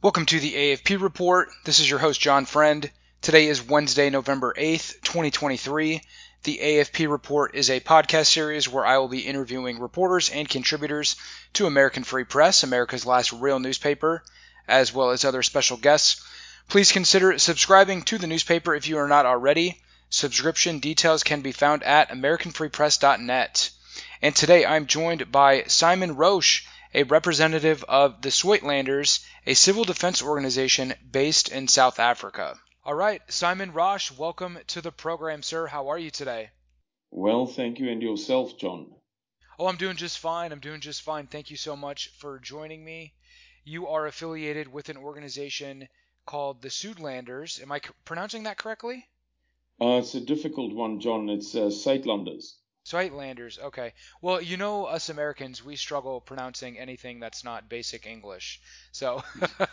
Welcome to the AFP Report. This is your host, John Friend. Today is Wednesday, November 8th, 2023. The AFP Report is a podcast series where I will be interviewing reporters and contributors to American Free Press, America's last real newspaper, as well as other special guests. Please consider subscribing to the newspaper if you are not already. Subscription details can be found at AmericanFreePress.net. And today I'm joined by Simon Roche a representative of the Suidlanders, a civil defense organization based in South Africa. All right, Simon Roche, welcome to the program, sir. How are you today? Well, thank you, and yourself, John. Oh, I'm doing just fine. I'm doing just fine. Thank you so much for joining me. You are affiliated with an organization called the Sudlanders. Am I pronouncing that correctly? Uh, it's a difficult one, John. It's uh, Suidlanders. Okay. Well, you know, us Americans, we struggle pronouncing anything that's not basic English. So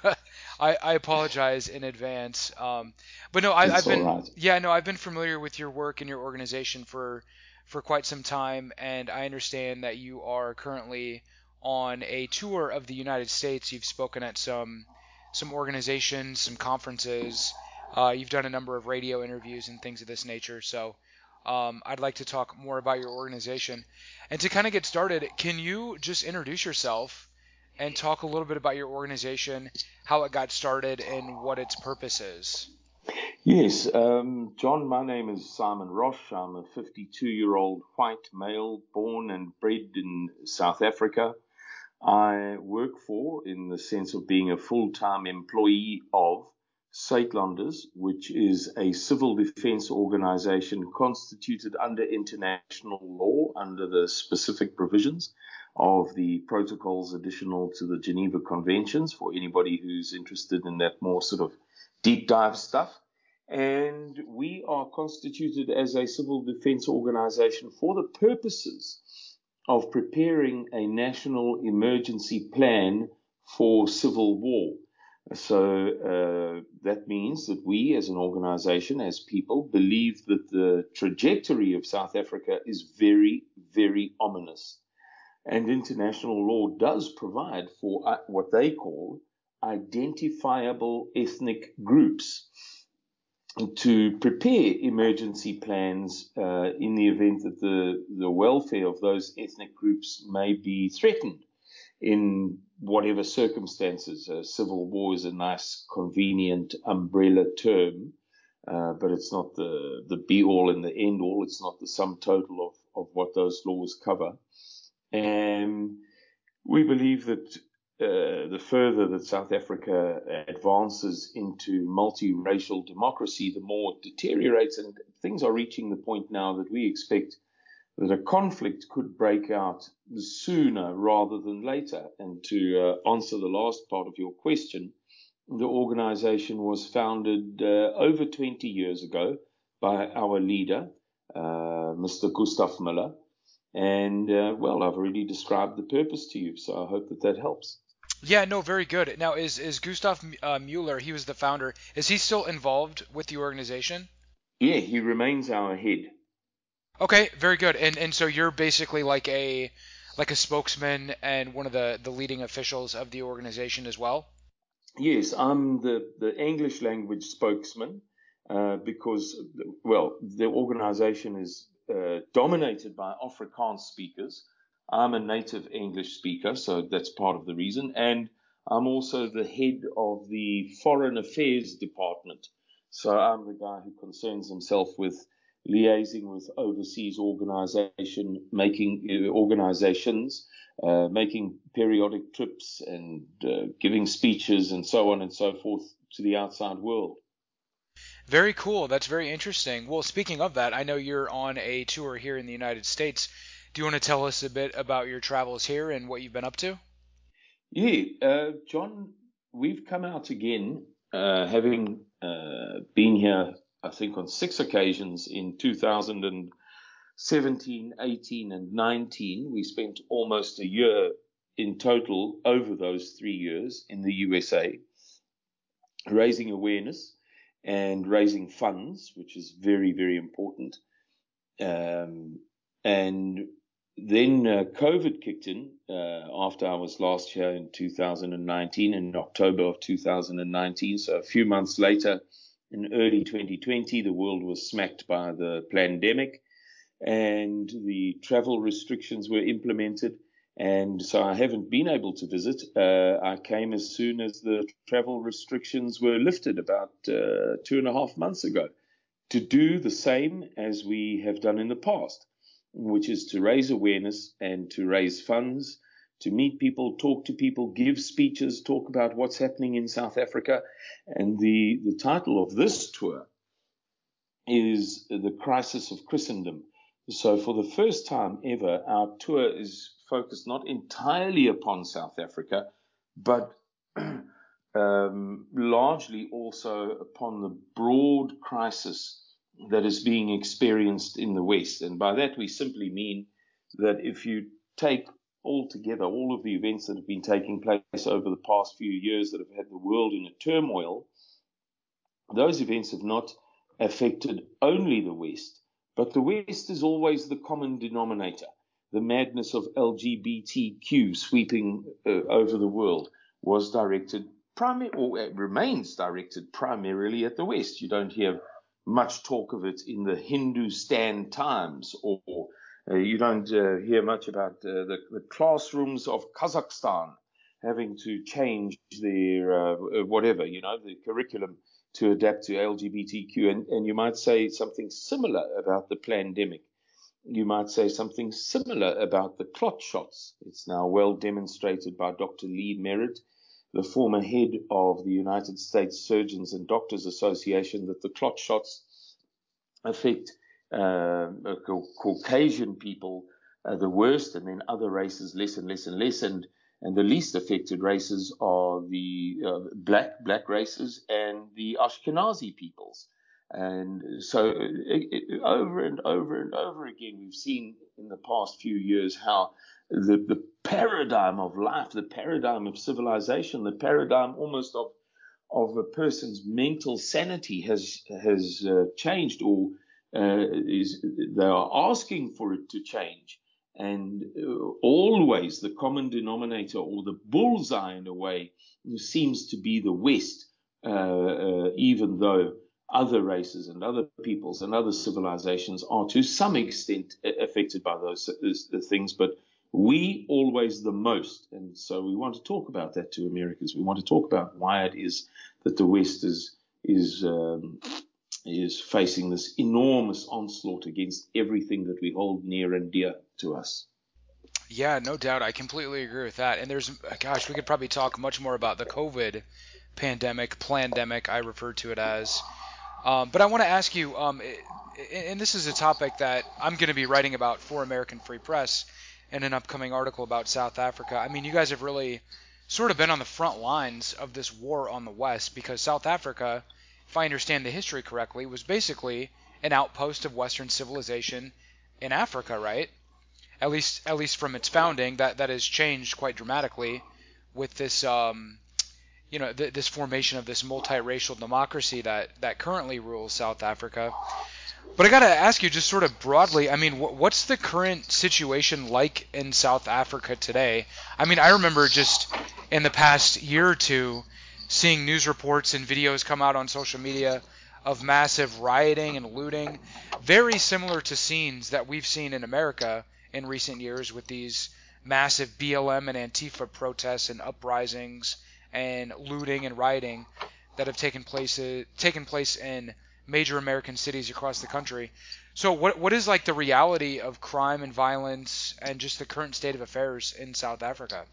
I, I, apologize in advance. Um, but no, I, have been right. yeah, no, I've been familiar with your work and your organization for for quite some time, and I understand that you are currently on a tour of the United States. You've spoken at some some organizations, some conferences. Uh, you've done a number of radio interviews and things of this nature. So um, I'd like to talk more about your organization. And to kind of get started, can you just introduce yourself and talk a little bit about your organization, how it got started, and what its purpose is? Yes, um, John, my name is Simon Roche. I'm a 52 year old white male born and bred in South Africa. I work for, in the sense of being a full time employee of, Suidlanders, which is a civil defense organization constituted under international law under the specific provisions of the protocols additional to the Geneva Conventions for anybody who's interested in that more sort of deep dive stuff. And we are constituted as a civil defense organization for the purposes of preparing a national emergency plan for civil war. So uh, that means that we, as an organization, as people, believe that the trajectory of South Africa is very, very ominous. And international law does provide for uh, what they call identifiable ethnic groups to prepare emergency plans uh, in the event that the, the welfare of those ethnic groups may be threatened in whatever circumstances. Civil war is a nice, convenient umbrella term, uh, but it's not the, the be all and the end all. It's not the sum total of, of what those laws cover. And we believe that uh, the further that South Africa advances into multiracial democracy, the more it deteriorates. And things are reaching the point now that we expect that a conflict could break out sooner rather than later. And to uh, answer the last part of your question, the organization was founded uh, over 20 years ago by our leader, uh, Mr. Gustav Müller. And uh, well, I've already described the purpose to you, so I hope that that helps. Yeah, no, very good. Now, is is Gustav uh, Mueller? He was the founder. Is he still involved with the organization? Yeah, he remains our head. Okay, very good. And and so you're basically like a like a spokesman and one of the the leading officials of the organization as well. Yes, I'm the the English language spokesman uh, because well the organization is uh, dominated by Afrikaans speakers. I'm a native English speaker, so that's part of the reason, and I'm also the head of the Foreign Affairs Department. So I'm the guy who concerns himself with liaising with overseas organization, making uh, organizations, uh, making periodic trips and uh, giving speeches and so on and so forth to the outside world. Very cool. That's very interesting. Well, speaking of that, I know you're on a tour here in the United States. Do you want to tell us a bit about your travels here and what you've been up to? Yeah, uh, John, we've come out again, uh, having uh, been here I think, on six occasions in 2017, 18, and 19. We spent almost a year in total over those three years in the USA, raising awareness and raising funds, which is very, very important. Um, and then uh, COVID kicked in uh, after I was last here in 2019, in October of 2019. So a few months later, in early 2020, the world was smacked by the pandemic and the travel restrictions were implemented. And so I haven't been able to visit. Uh, I came as soon as the travel restrictions were lifted about uh, two and a half months ago to do the same as we have done in the past which is to raise awareness and to raise funds, to meet people, talk to people, give speeches, talk about what's happening in South Africa. And the, the title of this tour is The Crisis of Christendom. So for the first time ever, our tour is focused not entirely upon South Africa, but um, largely also upon the broad crisis that is being experienced in the West. And by that, we simply mean that if you take all together all of the events that have been taking place over the past few years that have had the world in a turmoil, those events have not affected only the West, but the West is always the common denominator. The madness of LGBTQ sweeping uh, over the world was directed primarily, or remains directed primarily at the West. You don't hear much talk of it in the Hindustan Times, or uh, you don't uh, hear much about uh, the, the, classrooms of Kazakhstan having to change their uh, uh, whatever, you know, the curriculum to adapt to LGBTQ. And, and you might say something similar about the pandemic. You might say something similar about the clot shots. It's now well demonstrated by Dr. Lee Merritt the former head of the United States Surgeons and Doctors Association, that the clot shots affect uh, Caucasian people uh, the worst, and then other races less and less and less, and and the least affected races are the uh, black black races and the Ashkenazi peoples. And so, it, it, over and over and over again, we've seen in the past few years how the, the paradigm of life, the paradigm of civilization, the paradigm almost of of a person's mental sanity has has uh, changed, or uh, is they are asking for it to change. And uh, always the common denominator or the bullseye in a way seems to be the West, uh, uh, even though other races and other peoples and other civilizations are to some extent affected by those things, but we always the most. And so we want to talk about that to Americans. We want to talk about why it is that the West is is um, is facing this enormous onslaught against everything that we hold near and dear to us. Yeah, no doubt. I completely agree with that. And there's, gosh, we could probably talk much more about the COVID pandemic, pandemic, I refer to it as. Um, but I want to ask you, um, and this is a topic that I'm going to be writing about for American Free Press in an upcoming article about South Africa. I mean, you guys have really sort of been on the front lines of this war on the West because South Africa, if I understand the history correctly, was basically an outpost of Western civilization in Africa, right? At least, at least from its founding, that that has changed quite dramatically with this, um, you know, th- this formation of this multiracial democracy that that currently rules South Africa. But I gotta ask you, just sort of broadly, I mean, what's the current situation like in South Africa today? I mean, I remember just in the past year or two seeing news reports and videos come out on social media of massive rioting and looting, very similar to scenes that we've seen in America in recent years with these massive BLM and Antifa protests and uprisings and looting and rioting that have taken place uh, taken place in major American cities across the country. So what what is like the reality of crime and violence and just the current state of affairs in South Africa?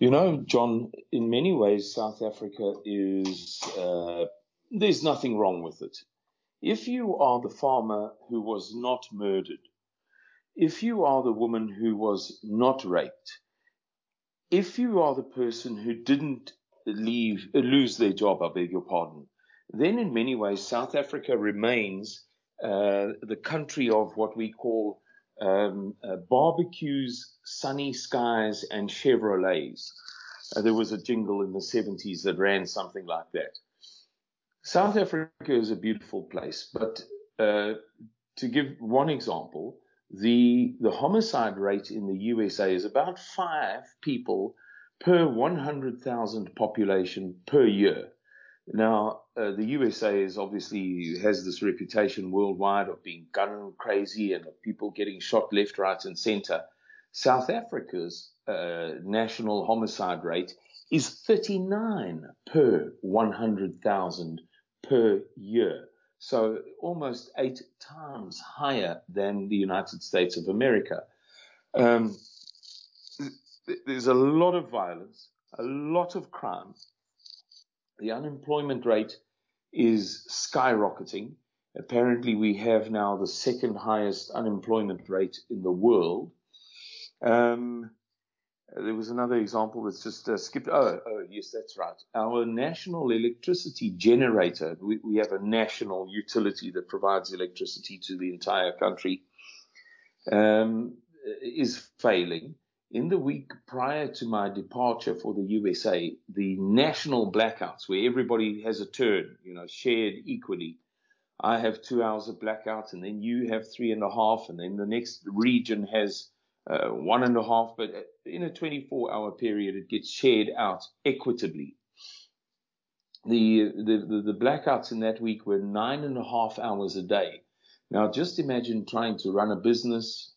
You know, John, in many ways, South Africa is uh, there's nothing wrong with it. If you are the farmer who was not murdered, if you are the woman who was not raped, if you are the person who didn't leave lose their job, I beg your pardon, then in many ways, South Africa remains uh, the country of what we call um, uh, barbecues, sunny skies, and Chevrolets. Uh, there was a jingle in the 70s that ran something like that. South Africa is a beautiful place, but uh, to give one example, the the homicide rate in the USA is about five people per 100,000 population per year. Now, uh, the USA is obviously has this reputation worldwide of being gun crazy and of people getting shot left, right, and center. South Africa's uh, national homicide rate is 39 per 100,000 per year. So almost eight times higher than the United States of America. Um, there's a lot of violence, a lot of crime. The unemployment rate is skyrocketing. Apparently, we have now the second highest unemployment rate in the world. Um, there was another example that's just uh, skipped. Oh, oh, yes, that's right. Our national electricity generator, we, we have a national utility that provides electricity to the entire country, um, is failing. In the week prior to my departure for the USA, the national blackouts, where everybody has a turn, you know, shared equally. I have two hours of blackout, and then you have three and a half, and then the next region has uh, one and a half, but in a 24 hour period, it gets shared out equitably. The, the, the, the blackouts in that week were nine and a half hours a day. Now, just imagine trying to run a business,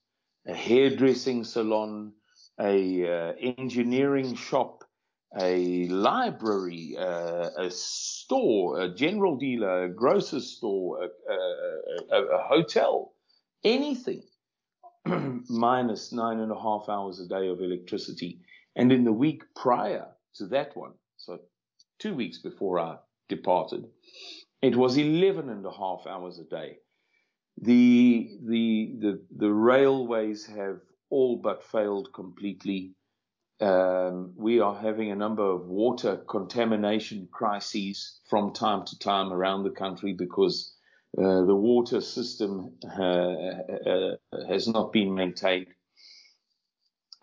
a hairdressing salon, a uh, engineering shop, a library, uh, a store, a general dealer, a grocer's store, a, a, a, hotel, anything minus nine and a half hours a day of electricity. And in the week prior to that one, so two weeks before I departed, it was 11 and a half hours a day. The, the, the, the railways have all but failed completely. Um, we are having a number of water contamination crises from time to time around the country because uh, the water system uh, uh, has not been maintained.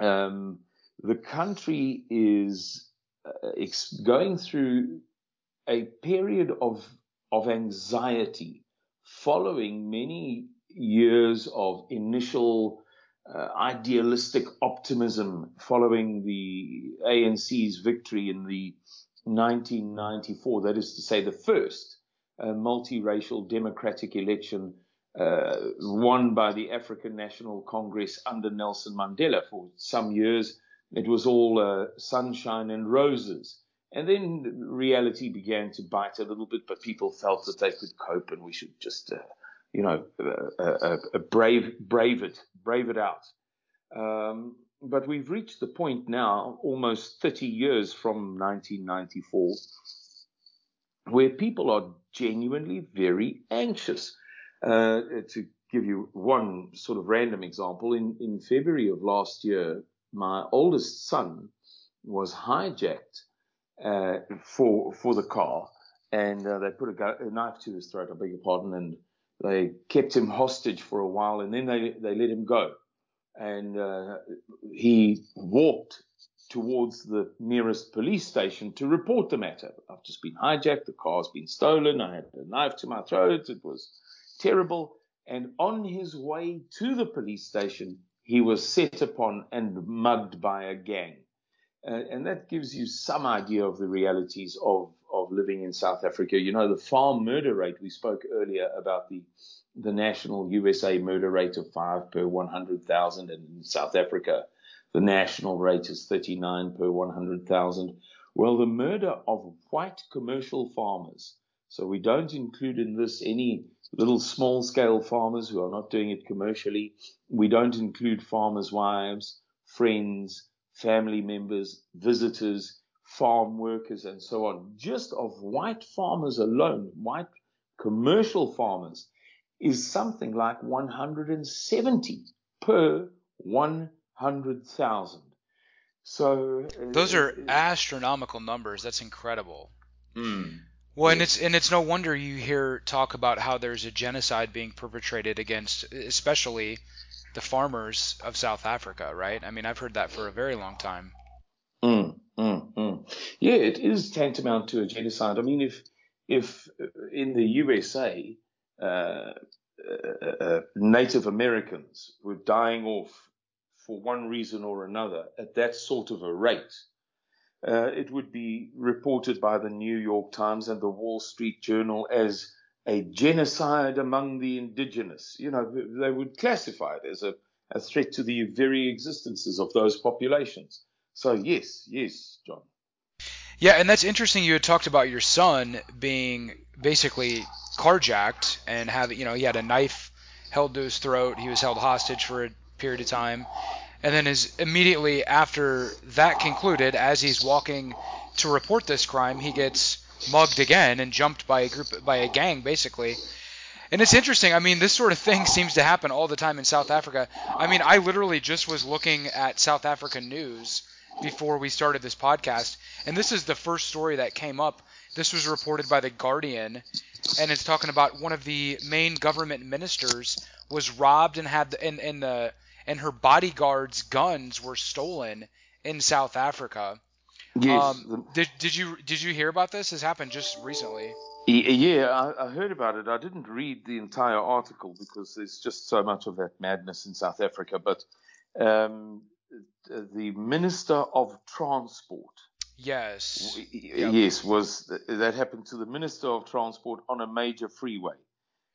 Um, the country is going through a period of of anxiety following many years of initial uh, idealistic optimism following the ANC's victory in the 1994, that is to say, the first a multiracial democratic election uh, won by the African National Congress under Nelson Mandela. For some years, it was all uh, sunshine and roses. And then reality began to bite a little bit, but people felt that they could cope and we should just, uh, you know, brave, brave it, brave it out. Um, but we've reached the point now, almost 30 years from 1994, where people are genuinely very anxious. Uh, to give you one sort of random example, in, in February of last year, my oldest son was hijacked uh, for for the car, and uh, they put a, a, knife to his throat. I beg your pardon, and they kept him hostage for a while, and then they they let him go, and uh, he walked towards the nearest police station to report the matter. I've just been hijacked, the car's been stolen, I had a knife to my throat, it was terrible. And on his way to the police station, he was set upon and mugged by a gang. Uh, and that gives you some idea of the realities of, of living in South Africa. You know, the farm murder rate, we spoke earlier about the, the national USA murder rate of five per 100,000 and in South Africa the national rate is 39 per 100,000. Well, the murder of white commercial farmers, so we don't include in this any little small scale farmers who are not doing it commercially. We don't include farmers' wives, friends, family members, visitors, farm workers, and so on. Just of white farmers alone, white commercial farmers, is something like 170 per 1 hundred thousand. So uh, those are astronomical numbers. That's incredible. Mm, well, and it's and it's no wonder you hear talk about how there's a genocide being perpetrated against, especially the farmers of South Africa, right? I mean, I've heard that for a very long time. Mm, mm, mm. Yeah, it is tantamount to a genocide. I mean, if if uh, in the USA uh, uh, uh, Native Americans were dying off for one reason or another at that sort of a rate, uh, it would be reported by the New York Times and the Wall Street Journal as a genocide among the indigenous. You know, they would classify it as a, a threat to the very existences of those populations. So, yes, yes, John. Yeah, and that's interesting. You had talked about your son being basically carjacked and having, you know, he had a knife held to his throat. He was held hostage for a period of time. And then is immediately after that concluded, as he's walking to report this crime, he gets mugged again and jumped by a group by a gang basically. And it's interesting. I mean, this sort of thing seems to happen all the time in South Africa. I mean, I literally just was looking at South African news before we started this podcast, and this is the first story that came up. This was reported by the Guardian, and it's talking about one of the main government ministers was robbed and had the, and and the and her bodyguard's guns were stolen in South Africa. Yes. Um, did did you did you hear about this? This happened just recently. Yeah, I, I, heard about it. I didn't read the entire article because there's just so much of that madness in South Africa. But um, the Minister of Transport. Yes. Yes, was that happened to the Minister of Transport on a major freeway.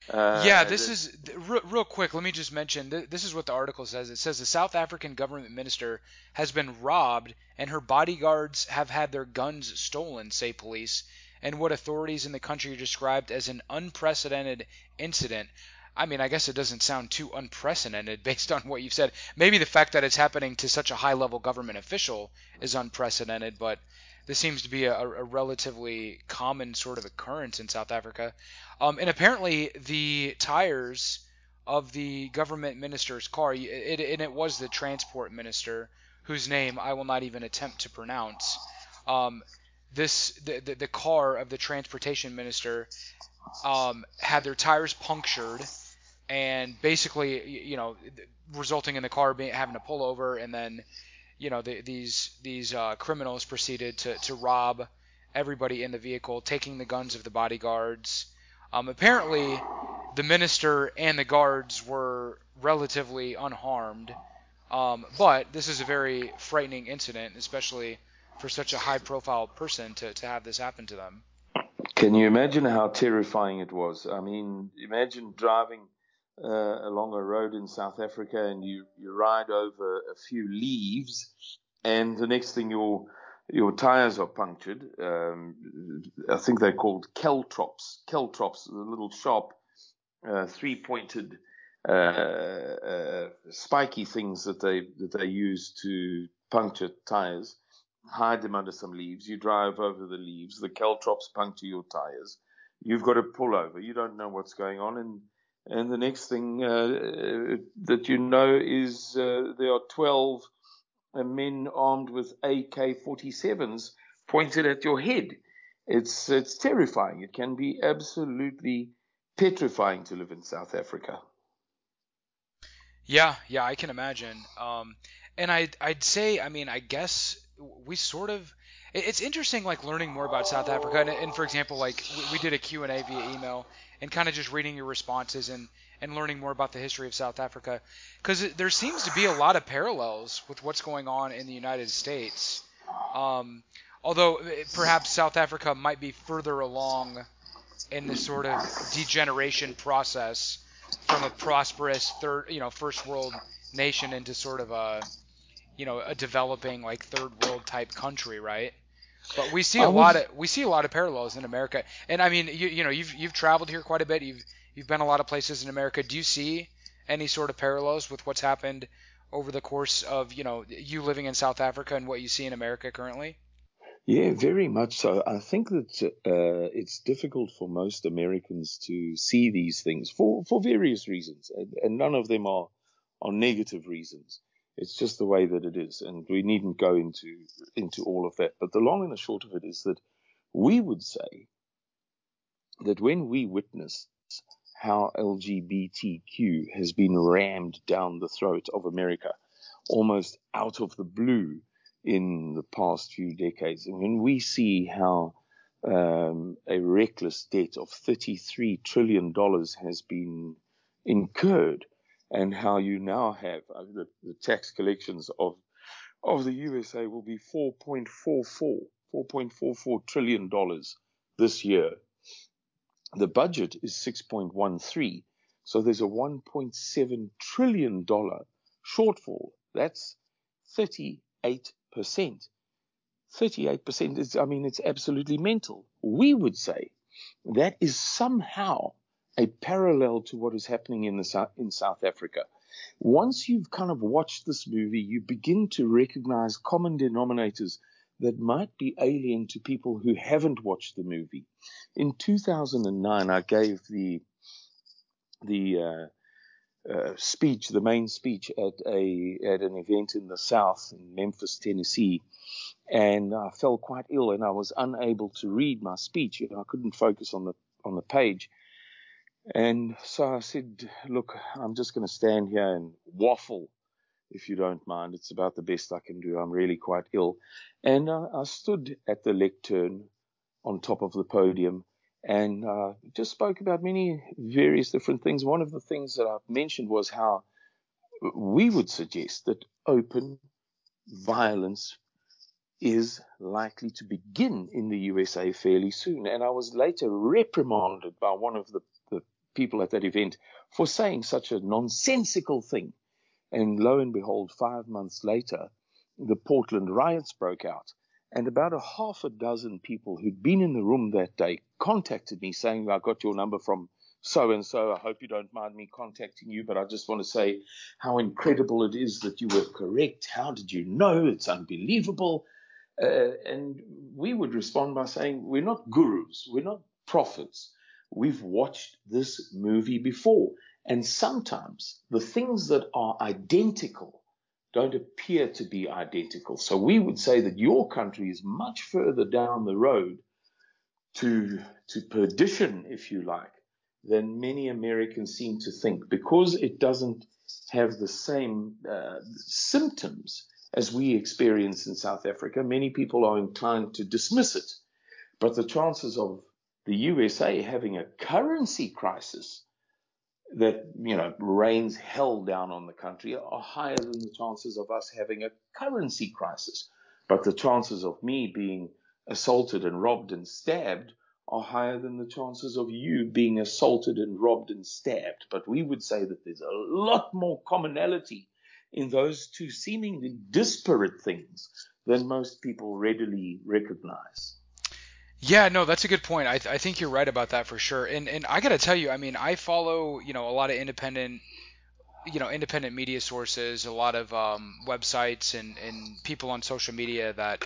Uh, yeah, this is real, real, quick. Let me just mention this is what the article says. It says the South African government minister has been robbed and her bodyguards have had their guns stolen, say police, and what authorities in the country described as an unprecedented incident. I mean, I guess it doesn't sound too unprecedented based on what you've said. Maybe the fact that it's happening to such a high level government official is unprecedented, but this seems to be a, a relatively common sort of occurrence in South Africa. Um, and apparently, the tires of the government minister's car, it, and it was the transport minister, whose name I will not even attempt to pronounce. Um, this the, the, the car of the transportation minister um, had their tires punctured and basically you know resulting in the car being having to pull over and then you know, the, these these uh, criminals proceeded to, to rob everybody in the vehicle, taking the guns of the bodyguards. Um, apparently, the minister and the guards were relatively unharmed, um, but this is a very frightening incident, especially for such a high-profile person to, to have this happen to them. Can you imagine how terrifying it was? I mean, imagine driving uh, along a road in South Africa and you, you ride over a few leaves, and the next thing your your tires are punctured. Um, I think they're called caltrops. Caltrops, the little sharp, uh, three-pointed, uh, uh, spiky things that they that they use to puncture tires. Hide them under some leaves. You drive over the leaves. The caltrops puncture your tires. You've got to pull over. You don't know what's going on, and and the next thing uh, that you know is uh, there are 12 uh, men armed with AK-47s pointed at your head. It's it's terrifying. It can be absolutely petrifying to live in South Africa. Yeah, yeah, I can imagine. Um, and I'd I'd say, I mean, I guess we sort of it's interesting like learning more about South Africa and, and for example like we, we did a Q&A via email and kind of just reading your responses and and learning more about the history of South Africa because there seems to be a lot of parallels with what's going on in the United States. Um, although eh, perhaps South Africa might be further along in this sort of degeneration process from a prosperous third, you know, first world nation into sort of a, you know, a developing like third world type country, right? But we see a lot of we see a lot of parallels in America, and I mean, you you know, you've you've traveled here quite a bit. You've you've been a lot of places in America. Do you see any sort of parallels with what's happened over the course of you know you living in South Africa and what you see in America currently? Yeah, very much so. I think that uh, it's difficult for most Americans to see these things for, for various reasons, and, and none of them are are negative reasons. It's just the way that it is, and we needn't go into into all of that. But the long and the short of it is that we would say that when we witness how LGBTQ has been rammed down the throat of America, almost out of the blue in the past few decades, and when we see how um, a reckless debt of $33 trillion has been incurred and how you now have uh, the, the tax collections of of the USA will be 4.44 4.44 trillion dollars this year. The budget is 6.13, so there's a 1.7 trillion dollar shortfall. That's 38 percent. 38% is, I mean, it's absolutely mental. We would say that is somehow a parallel to what is happening in the in South Africa. Once you've kind of watched this movie, you begin to recognize common denominators that might be alien to people who haven't watched the movie. In 2009, I gave the the uh, uh, speech, the main speech at a at an event in the South in Memphis, Tennessee, and I fell quite ill, and I was unable to read my speech. I couldn't focus on the on the page, and so I said, "Look, I'm just going to stand here and waffle, if you don't mind. It's about the best I can do. I'm really quite ill." And uh, I stood at the lectern on top of the podium and uh, just spoke about many various different things. One of the things that I mentioned was how we would suggest that open violence is likely to begin in the USA fairly soon. And I was later reprimanded by one of the, the people at that event for saying such a nonsensical thing. And lo and behold, five months later, the Portland riots broke out. And about a half a dozen people who'd been in the room that day contacted me saying, I got your number from so and so. I hope you don't mind me contacting you, but I just want to say how incredible it is that you were correct. How did you know? It's unbelievable. Uh, and we would respond by saying, We're not gurus, we're not prophets. We've watched this movie before. And sometimes the things that are identical don't appear to be identical. So we would say that your country is much further down the road to, to perdition, if you like, than many Americans seem to think because it doesn't have the same uh, symptoms as we experience in South Africa, many people are inclined to dismiss it. But the chances of the USA having a currency crisis that you know rains hell down on the country are higher than the chances of us having a currency crisis. But the chances of me being assaulted and robbed and stabbed are higher than the chances of you being assaulted and robbed and stabbed. But we would say that there's a lot more commonality in those two seemingly disparate things than most people readily recognize. Yeah, no, that's a good point. I, th- I think you're right about that for sure. And and I got to tell you, I mean, I follow you know a lot of independent you know independent media sources, a lot of um, websites and and people on social media that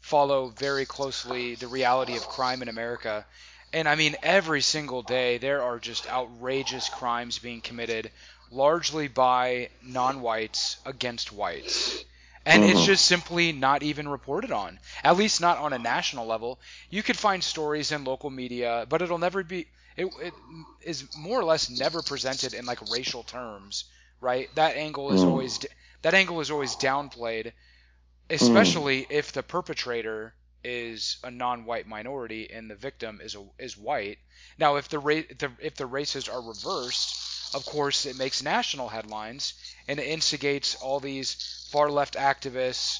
follow very closely the reality of crime in America. And I mean, every single day there are just outrageous crimes being committed largely by non-whites against whites. And mm-hmm. it's just simply not even reported on, at least not on a national level. You could find stories in local media, but it'll never be. It, it is more or less never presented in like racial terms, right? That angle is mm. always that angle is always downplayed, especially mm. if the perpetrator is a non-white minority and the victim is a, is white. Now, if the, ra- the if the races are reversed, of course, it makes national headlines and it instigates all these far left activists,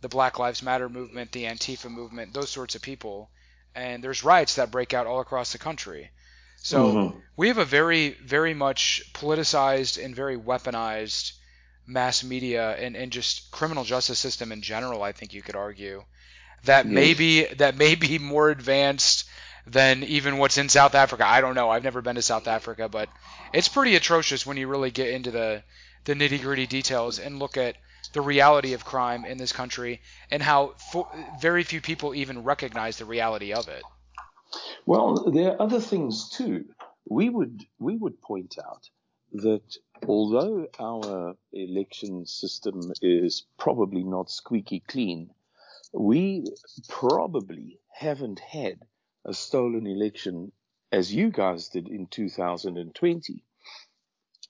the Black Lives Matter movement, the Antifa movement, those sorts of people. And there's riots that break out all across the country. So mm-hmm. we have a very, very much politicized and very weaponized mass media and, and just criminal justice system in general, I think you could argue. That yes. may be that may be more advanced than even what's in South Africa. I don't know. I've never been to South Africa, but it's pretty atrocious when you really get into the the nitty gritty details and look at the reality of crime in this country and how very few people even recognize the reality of it. Well, there are other things too. We would we would point out that although our election system is probably not squeaky clean, we probably haven't had a stolen election as you guys did in 2020.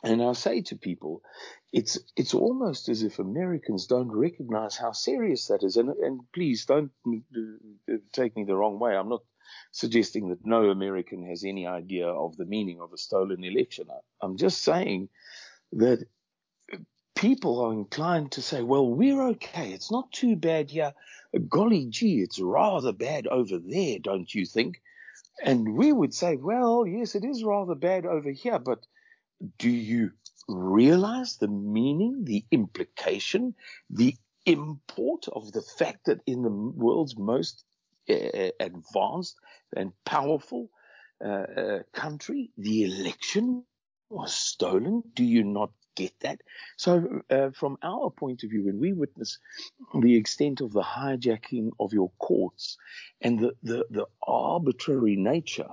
And I say to people, it's it's almost as if Americans don't recognize how serious that is. And, and please don't take me the wrong way. I'm not suggesting that no American has any idea of the meaning of a stolen election. I'm just saying that people are inclined to say, well, we're okay. It's not too bad here. Golly gee, it's rather bad over there, don't you think? And we would say, well, yes, it is rather bad over here, but do you realize the meaning, the implication, the import of the fact that in the world's most uh, advanced and powerful uh, uh, country, the election was stolen? Do you not get that? So, uh, from our point of view, when we witness the extent of the hijacking of your courts and the, the, the arbitrary nature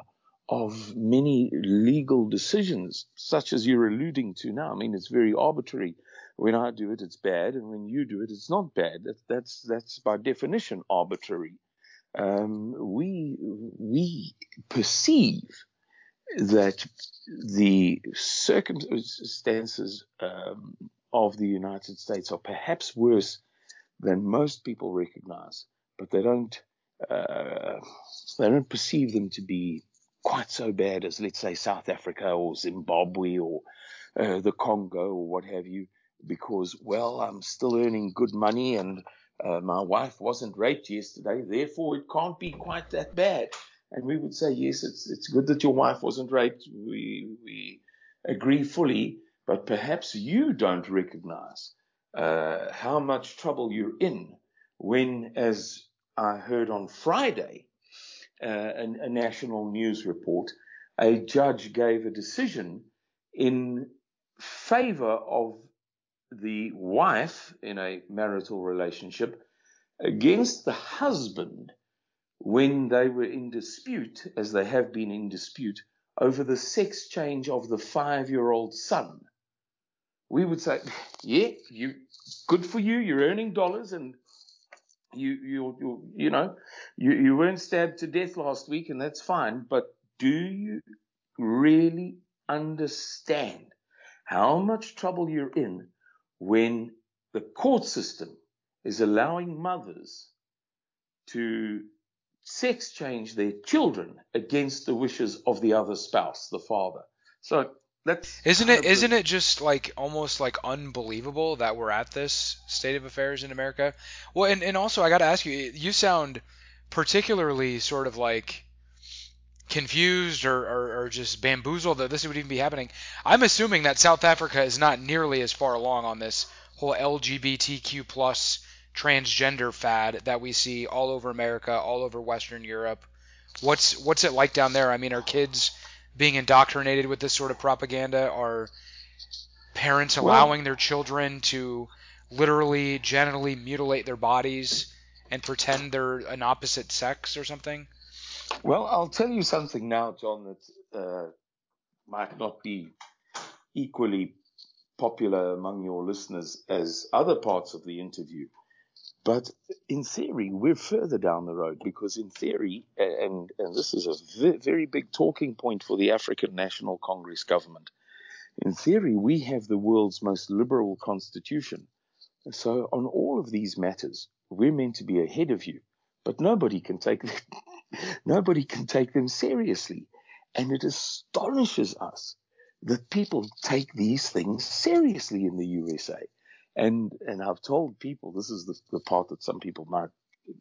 of many legal decisions, such as you're alluding to now. I mean, it's very arbitrary. When I do it, it's bad, and when you do it, it's not bad. That, that's that's by definition arbitrary. Um, we we perceive that the circumstances um, of the United States are perhaps worse than most people recognize, but they don't uh, they don't perceive them to be quite so bad as, let's say, South Africa or Zimbabwe or uh, the Congo or what have you, because, well, I'm still earning good money and uh, my wife wasn't raped yesterday, therefore it can't be quite that bad. And we would say, yes, it's it's good that your wife wasn't raped. We we agree fully, but perhaps you don't recognize uh, how much trouble you're in when, as I heard on Friday, uh, a, a national news report, a judge gave a decision in favor of the wife in a marital relationship against the husband when they were in dispute, as they have been in dispute, over the sex change of the five year old son. We would say, yeah, you, good for you, you're earning dollars and you you you you know you, you weren't stabbed to death last week and that's fine but do you really understand how much trouble you're in when the court system is allowing mothers to sex change their children against the wishes of the other spouse the father so that's isn't it isn't it just like almost like unbelievable that we're at this state of affairs in America? Well, and, and also I got to ask you, you sound particularly sort of like confused or, or, or, just bamboozled that this would even be happening. I'm assuming that South Africa is not nearly as far along on this whole LGBTQ plus transgender fad that we see all over America, all over Western Europe. What's what's it like down there? I mean, are kids being indoctrinated with this sort of propaganda? Are parents allowing well, their children to literally genitally mutilate their bodies and pretend they're an opposite sex or something? Well, I'll tell you something now, John, that uh, might not be equally popular among your listeners as other parts of the interview. But in theory, we're further down the road because, in theory, and, and this is a very big talking point for the African National Congress government, in theory, we have the world's most liberal constitution. So, on all of these matters, we're meant to be ahead of you, but nobody can take them, nobody can take them seriously. And it astonishes us that people take these things seriously in the USA. And and I've told people this is the, the part that some people might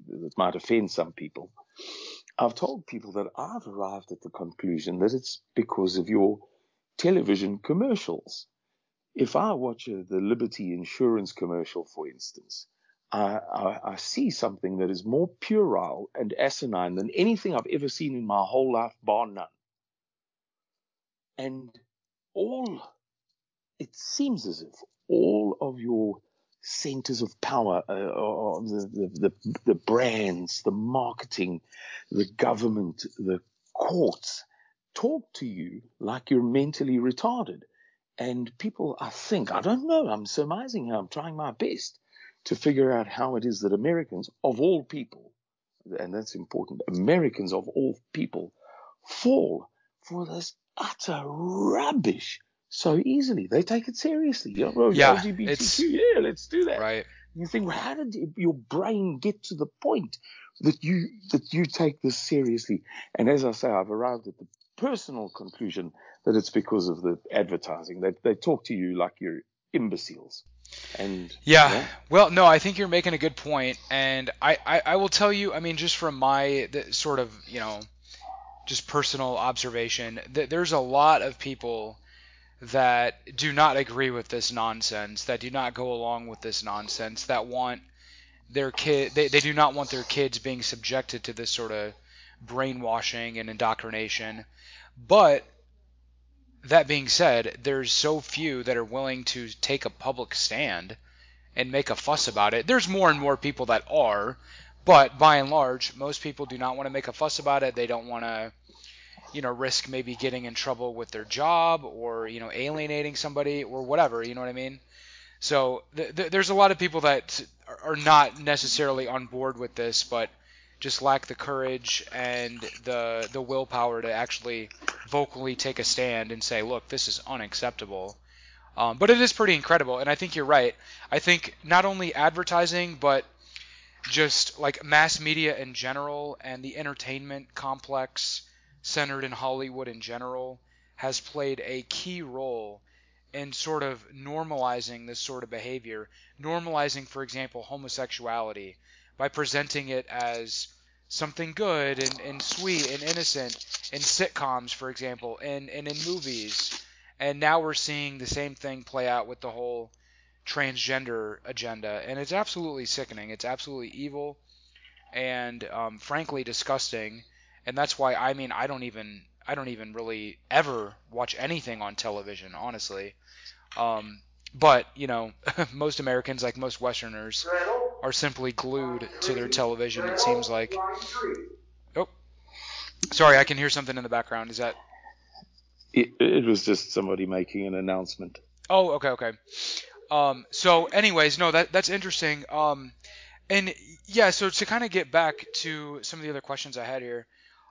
that might offend some people. I've told people that I've arrived at the conclusion that it's because of your television commercials. If I watch a, the Liberty Insurance commercial, for instance, I, I, I, see something that is more puerile and asinine than anything I've ever seen in my whole life, bar none. And all, it seems as if all of your centers of power, uh, the, the, the, the brands, the marketing, the government, the courts, talk to you like you're mentally retarded. And people, I think, I don't know, I'm surmising here, I'm trying my best to figure out how it is that Americans, of all people, and that's important, Americans of all people, fall for this utter rubbish so easily. They take it seriously. You know, yeah, LGBTQ, yeah, let's do that. Right. You think, well, how did your brain get to the point that you that you take this seriously? And as I say, I've arrived at the personal conclusion that it's because of the advertising. They they talk to you like you're imbeciles. And yeah, yeah, well, no, I think you're making a good point, and I, I, I will tell you, I mean, just from my sort of you know, just personal observation, that there's a lot of people that do not agree with this nonsense, that do not go along with this nonsense, that want their kid, they, they do not want their kids being subjected to this sort of brainwashing and indoctrination. But that being said, there's so few that are willing to take a public stand and make a fuss about it. There's more and more people that are, but by and large, most people do not want to make a fuss about it. They don't want to you know, risk maybe getting in trouble with their job or, you know, alienating somebody or whatever, you know what I mean? So th- th- there's a lot of people that are not necessarily on board with this, but just lack the courage and the the willpower to actually vocally take a stand and say, look, this is unacceptable. Um, but it is pretty incredible, and I think you're right. I think not only advertising, but just like mass media in general and the entertainment complex centered in Hollywood in general has played a key role in sort of normalizing this sort of behavior, normalizing, for example, homosexuality by presenting it as something good and, and sweet and innocent in sitcoms, for example, and, and in movies. And now we're seeing the same thing play out with the whole transgender agenda. And it's absolutely sickening. It's absolutely evil and um, frankly disgusting and that's why I mean I don't even I don't even really ever watch anything on television, honestly. Um, but you know, most Americans, like most Westerners, are simply glued to their television. It seems like. Oh, sorry, I can hear something in the background. Is that? It, it was just somebody making an announcement. Oh, okay, okay. Um, so, anyways, no, that that's interesting. Um, and yeah, so to kind of get back to some of the other questions I had here,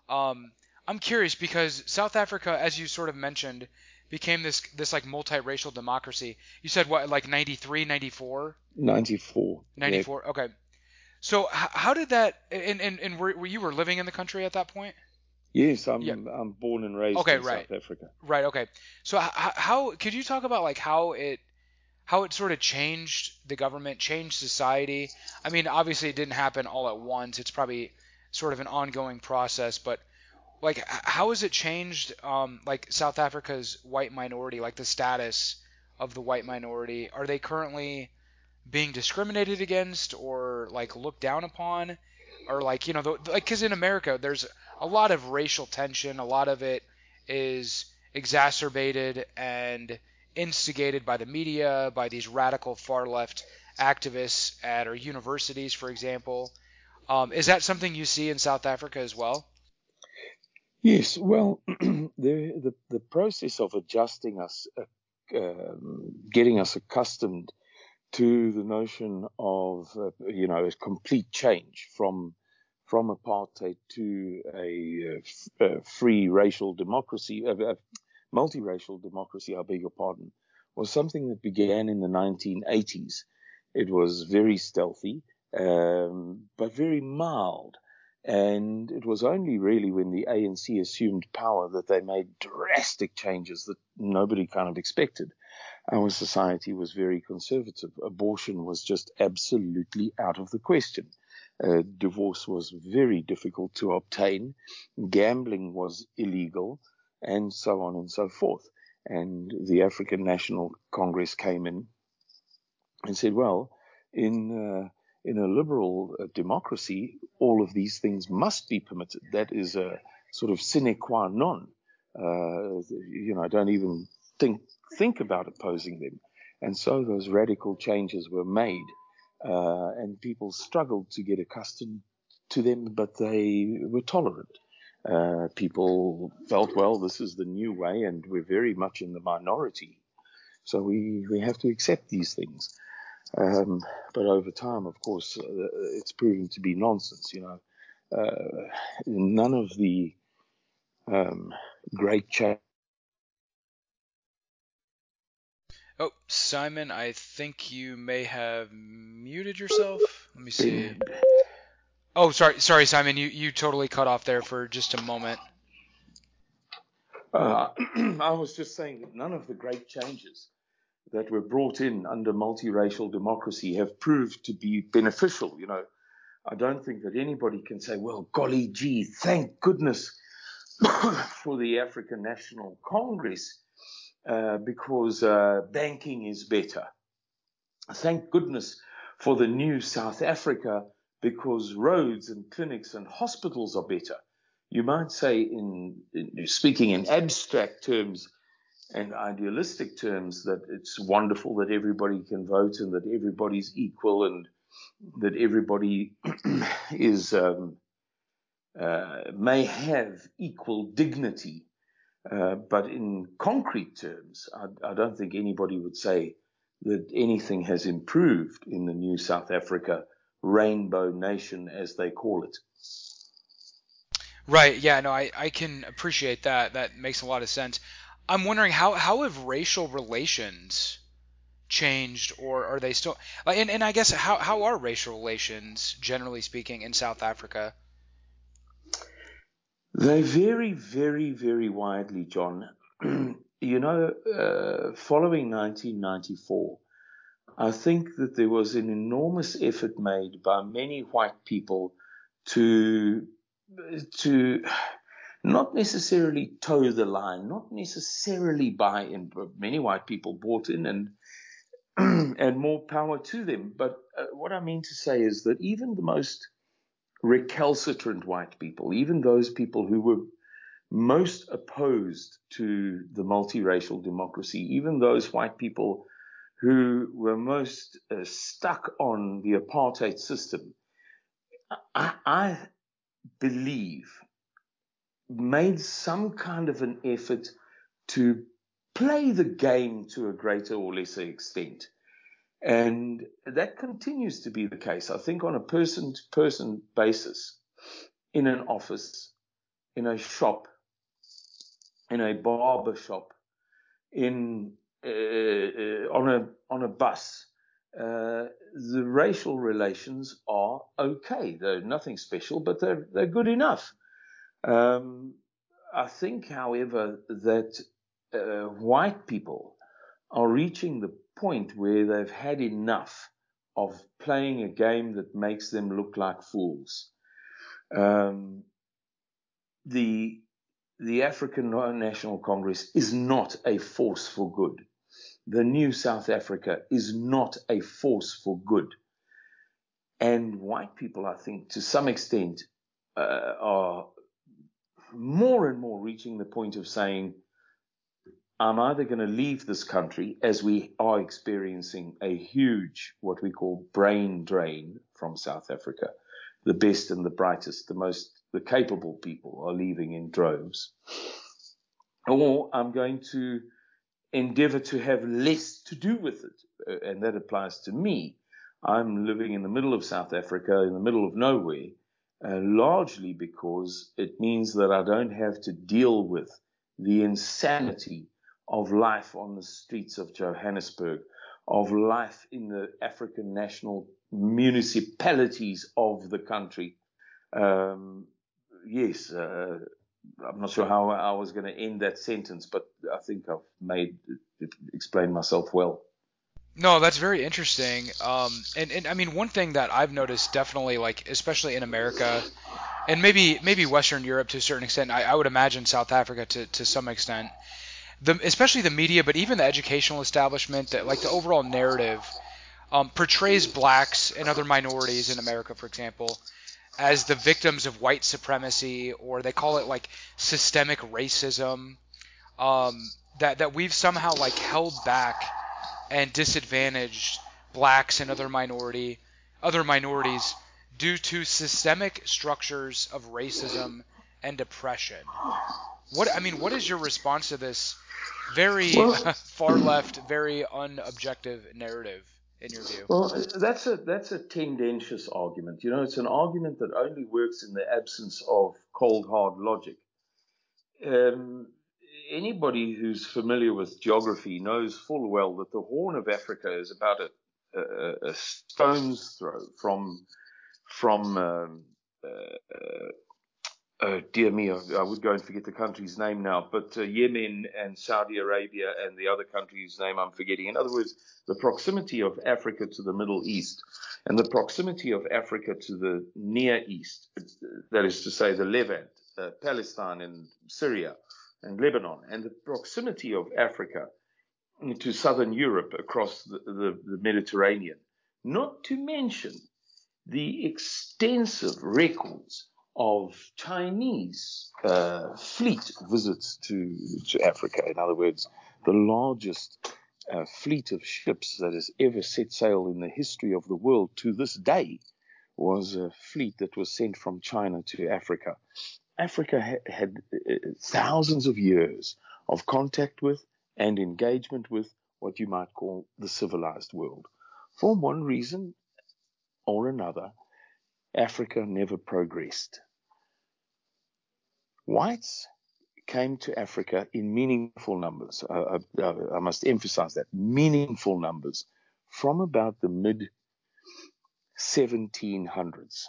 um, I'm curious because South Africa, as you sort of mentioned, became this this like multiracial democracy. You said what, like 93, 94? 94. 94. Yeah. Okay. So h- how did that? And and, and were, were you were living in the country at that point? Yes, I'm yeah. I'm born and raised okay, in right. South Africa. Right. Okay. So h- how could you talk about like how it how it sort of changed the government, changed society? I mean, obviously it didn't happen all at once. It's probably sort of an ongoing process, but like how has it changed um, like South Africa's white minority, like the status of the white minority? Are they currently being discriminated against or like looked down upon? Or like you know, the, like because in America there's a lot of racial tension. A lot of it is exacerbated and instigated by the media, by these radical far left activists at our universities, for example. Um, is that something you see in South Africa as well? Yes, well, the, the, the process of adjusting us, uh, um, getting us accustomed to the notion of uh, you know a complete change from from apartheid to a, a uh, free racial democracy, a, a multiracial democracy, I beg your pardon, was something that began in the 1980s. It was very stealthy um, but very mild. And it was only really when the ANC assumed power that they made drastic changes that nobody kind of expected. Our society was very conservative. Abortion was just absolutely out of the question. Uh, divorce was very difficult to obtain. Gambling was illegal, and so on and so forth. And the African National Congress came in and said, well, in uh, in a liberal uh, democracy, all of these things must be permitted. That is a sort of sine qua non. Uh, you know, don't even think think about opposing them. And so those radical changes were made, uh, and people struggled to get accustomed to them, but they were tolerant. Uh, people felt, well, this is the new way, and we're very much in the minority, so we we have to accept these things. Um, but over time, of course, uh, it's proven to be nonsense. You know, uh, none of the um, great change. Oh, Simon, I think you may have muted yourself. Let me see. Oh, sorry, sorry, Simon. You you totally cut off there for just a moment. Uh, I was just saying that none of the great changes that were brought in under multiracial democracy have proved to be beneficial. You know, I don't think that anybody can say, well, golly gee, thank goodness for the African National Congress uh, because uh, banking is better. Thank goodness for the new South Africa because roads and clinics and hospitals are better. You might say, in, in speaking in abstract terms, and idealistic terms that it's wonderful that everybody can vote and that everybody's equal and that everybody is um, uh, may have equal dignity. Uh, but in concrete terms, I, I, don't think anybody would say that anything has improved in the new South Africa rainbow nation, as they call it. Right. Yeah. No, I, I can appreciate that. That makes a lot of sense. I'm wondering how how have racial relations changed, or are they still? And, and I guess how how are racial relations generally speaking in South Africa? They vary very very widely, John. you know, uh, following 1994, I think that there was an enormous effort made by many white people to to not necessarily toe the line, not necessarily buy in. Many white people bought in, and and more power to them. But uh, what I mean to say is that even the most recalcitrant white people, even those people who were most opposed to the multiracial democracy, even those white people who were most uh, stuck on the apartheid system, I, I believe made some kind of an effort to play the game to a greater or lesser extent. And that continues to be the case. I think on a person to person basis, in an office, in a shop, in a barber shop, in uh, uh, on a on a bus, uh, the racial relations are okay. They're nothing special, but they're they're good enough. Um, I think, however, that uh, white people are reaching the point where they've had enough of playing a game that makes them look like fools. Um, the the African National Congress is not a force for good. The new South Africa is not a force for good. And white people, I think, to some extent, uh, are more and more reaching the point of saying, I'm either going to leave this country as we are experiencing a huge, what we call brain drain from South Africa. The best and the brightest, the most, the capable people are leaving in droves. Or I'm going to endeavor to have less to do with it. Uh, and that applies to me. I'm living in the middle of South Africa, in the middle of nowhere, uh, largely because it means that I don't have to deal with the insanity of life on the streets of Johannesburg, of life in the African national municipalities of the country. Um, yes, uh, I'm not sure how I was going to end that sentence, but I think I've made it explain myself well. No, that's very interesting. Um, and, and I mean, one thing that I've noticed definitely, like especially in America, and maybe maybe Western Europe to a certain extent, I, I would imagine South Africa to, to some extent, the especially the media, but even the educational establishment, that like the overall narrative um, portrays blacks and other minorities in America, for example, as the victims of white supremacy, or they call it like systemic racism. Um, that that we've somehow like held back and disadvantaged blacks and other minority other minorities due to systemic structures of racism and oppression. What I mean, what is your response to this very well, far left, very unobjective narrative in your view? Well, that's a that's a tendentious argument. You know, it's an argument that only works in the absence of cold hard logic. Um, anybody who's familiar with geography knows full well that the Horn of Africa is about a, a, a stone's throw from from um, uh, uh, uh, dear me, I, would go and forget the country's name now, but uh, Yemen and Saudi Arabia and the other country's name I'm forgetting. In other words, the proximity of Africa to the Middle East and the proximity of Africa to the Near East, that is to say, the Levant, uh, Palestine and Syria and Lebanon, and the proximity of Africa to southern Europe across the, the, the Mediterranean, not to mention the extensive records of Chinese uh, fleet visits to, to Africa. In other words, the largest uh, fleet of ships that has ever set sail in the history of the world to this day was a fleet that was sent from China to Africa. Africa ha- had uh, thousands of years of contact with and engagement with what you might call the civilized world. For one reason or another, Africa never progressed. Whites came to Africa in meaningful numbers. Uh, uh, I must emphasize that meaningful numbers from about the mid 1700s.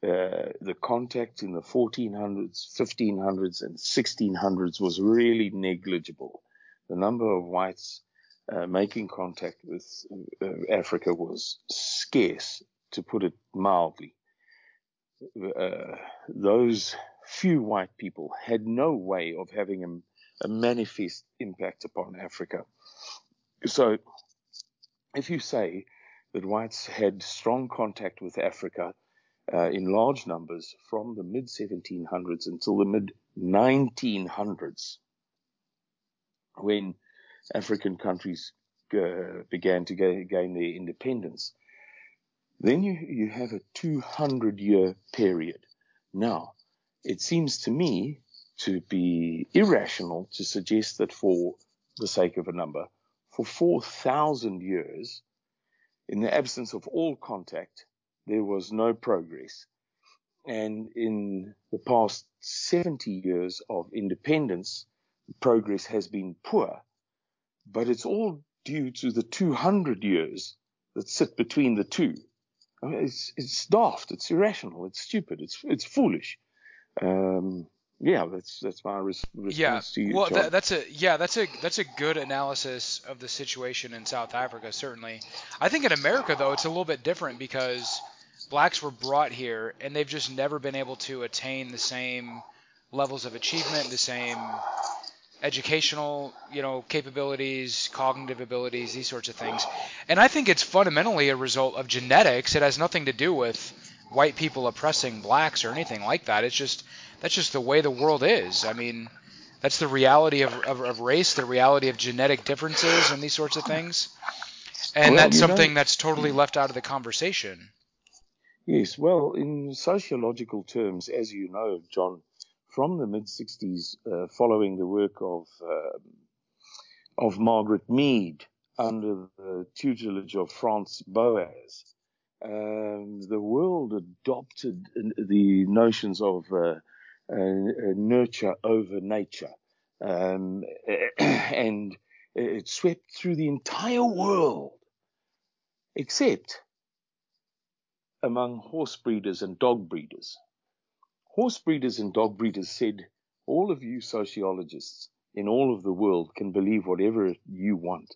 Uh, the contact in the 1400s, 1500s, and 1600s was really negligible. The number of whites uh, making contact with uh, Africa was scarce, to put it mildly. Uh, those few white people had no way of having a, a manifest impact upon Africa. So, if you say that whites had strong contact with Africa uh, in large numbers from the mid 1700s until the mid 1900s, when African countries uh, began to gain their independence, then you, you have a 200 year period. Now, it seems to me to be irrational to suggest that for the sake of a number, for 4,000 years, in the absence of all contact, there was no progress. And in the past 70 years of independence, progress has been poor. But it's all due to the 200 years that sit between the two. I mean, it's, it's daft, it's irrational, it's stupid, it's, it's foolish. Um, yeah, that's that's my res- response yeah. to you. Well, that, that's a yeah, that's a that's a good analysis of the situation in South Africa. Certainly, I think in America though it's a little bit different because blacks were brought here and they've just never been able to attain the same levels of achievement, the same educational, you know, capabilities, cognitive abilities, these sorts of things. And I think it's fundamentally a result of genetics. It has nothing to do with white people oppressing blacks or anything like that. It's just that's just the way the world is. I mean, that's the reality of, of, of race, the reality of genetic differences, and these sorts of things. And well, that's something know, that's totally left out of the conversation. Yes, well, in sociological terms, as you know, John, from the mid '60s, uh, following the work of uh, of Margaret Mead under the tutelage of Franz Boas, um, the world adopted the notions of uh, uh, nurture over nature, um, and it swept through the entire world, except among horse breeders and dog breeders. Horse breeders and dog breeders said, all of you sociologists in all of the world can believe whatever you want.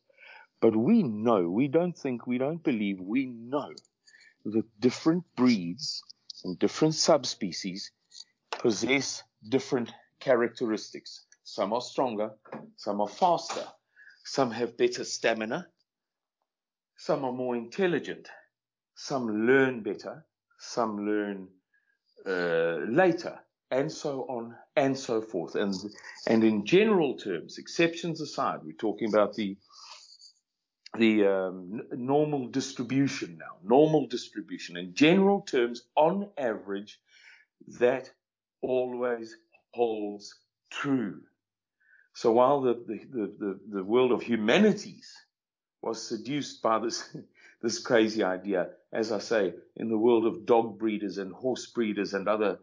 But we know, we don't think, we don't believe, we know that different breeds and different subspecies possess different characteristics. Some are stronger, some are faster, some have better stamina, some are more intelligent, some learn better, some learn uh, later, and so on and so forth. And, and in general terms, exceptions aside, we're talking about the the um, normal distribution now, normal distribution. In general terms, on average, that always holds true. So while the, the, the, the, world of humanities was seduced by this, this crazy idea, as I say, in the world of dog breeders and horse breeders and other